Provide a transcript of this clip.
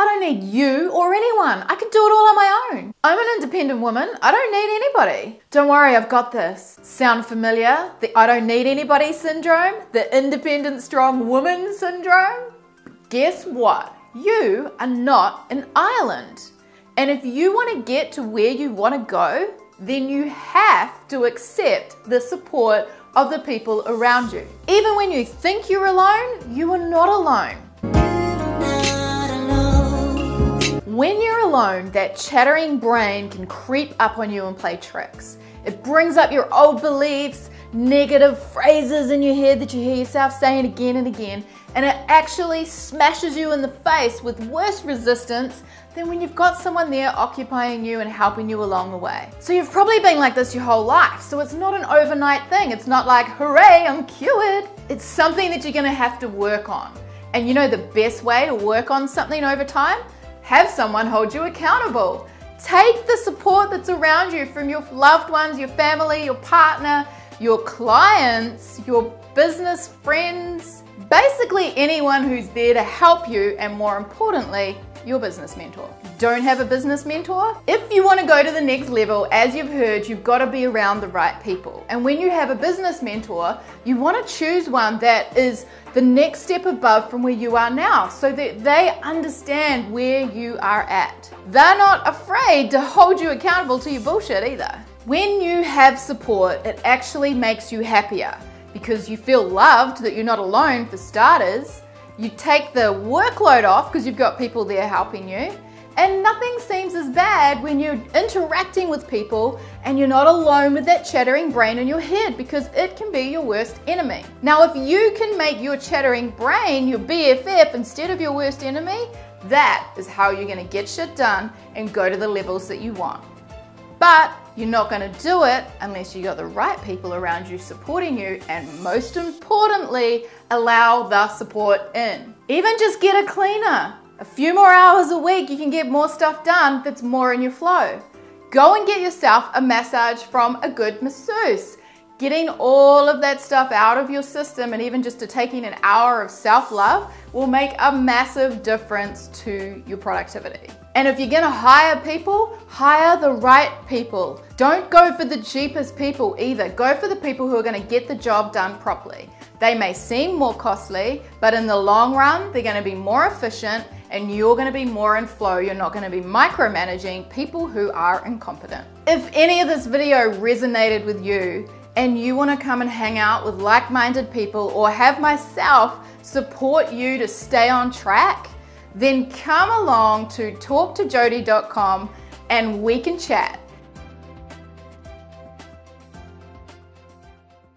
I don't need you or anyone. I can do it all on my own. I'm an independent woman. I don't need anybody. Don't worry, I've got this. Sound familiar? The I don't need anybody syndrome? The independent strong woman syndrome? Guess what? You are not an island. And if you want to get to where you want to go, then you have to accept the support of the people around you. Even when you think you're alone, you are not alone. Alone, that chattering brain can creep up on you and play tricks. It brings up your old beliefs, negative phrases in your head that you hear yourself saying again and again, and it actually smashes you in the face with worse resistance than when you've got someone there occupying you and helping you along the way. So you've probably been like this your whole life, so it's not an overnight thing. It's not like, hooray, I'm cured. It's something that you're gonna have to work on. And you know the best way to work on something over time? Have someone hold you accountable. Take the support that's around you from your loved ones, your family, your partner, your clients, your business friends, basically anyone who's there to help you and more importantly, your business mentor. Don't have a business mentor? If you want to go to the next level, as you've heard, you've got to be around the right people. And when you have a business mentor, you want to choose one that is the next step above from where you are now so that they understand where you are at. They're not afraid to hold you accountable to your bullshit either. When you have support, it actually makes you happier because you feel loved that you're not alone for starters. You take the workload off because you've got people there helping you. And nothing seems as bad when you're interacting with people and you're not alone with that chattering brain in your head because it can be your worst enemy. Now, if you can make your chattering brain your BFF instead of your worst enemy, that is how you're going to get shit done and go to the levels that you want. But you're not to do it unless you got the right people around you supporting you, and most importantly, allow the support in. Even just get a cleaner. A few more hours a week, you can get more stuff done that's more in your flow. Go and get yourself a massage from a good masseuse. Getting all of that stuff out of your system and even just to taking an hour of self love will make a massive difference to your productivity. And if you're gonna hire people, hire the right people. Don't go for the cheapest people either. Go for the people who are gonna get the job done properly. They may seem more costly, but in the long run, they're gonna be more efficient and you're gonna be more in flow. You're not gonna be micromanaging people who are incompetent. If any of this video resonated with you, and you want to come and hang out with like minded people or have myself support you to stay on track, then come along to talktojody.com and we can chat.